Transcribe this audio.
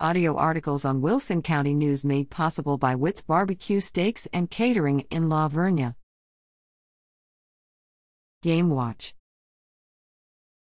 Audio articles on Wilson County News made possible by Witt's Barbecue Steaks and Catering in La Vernia. Game Watch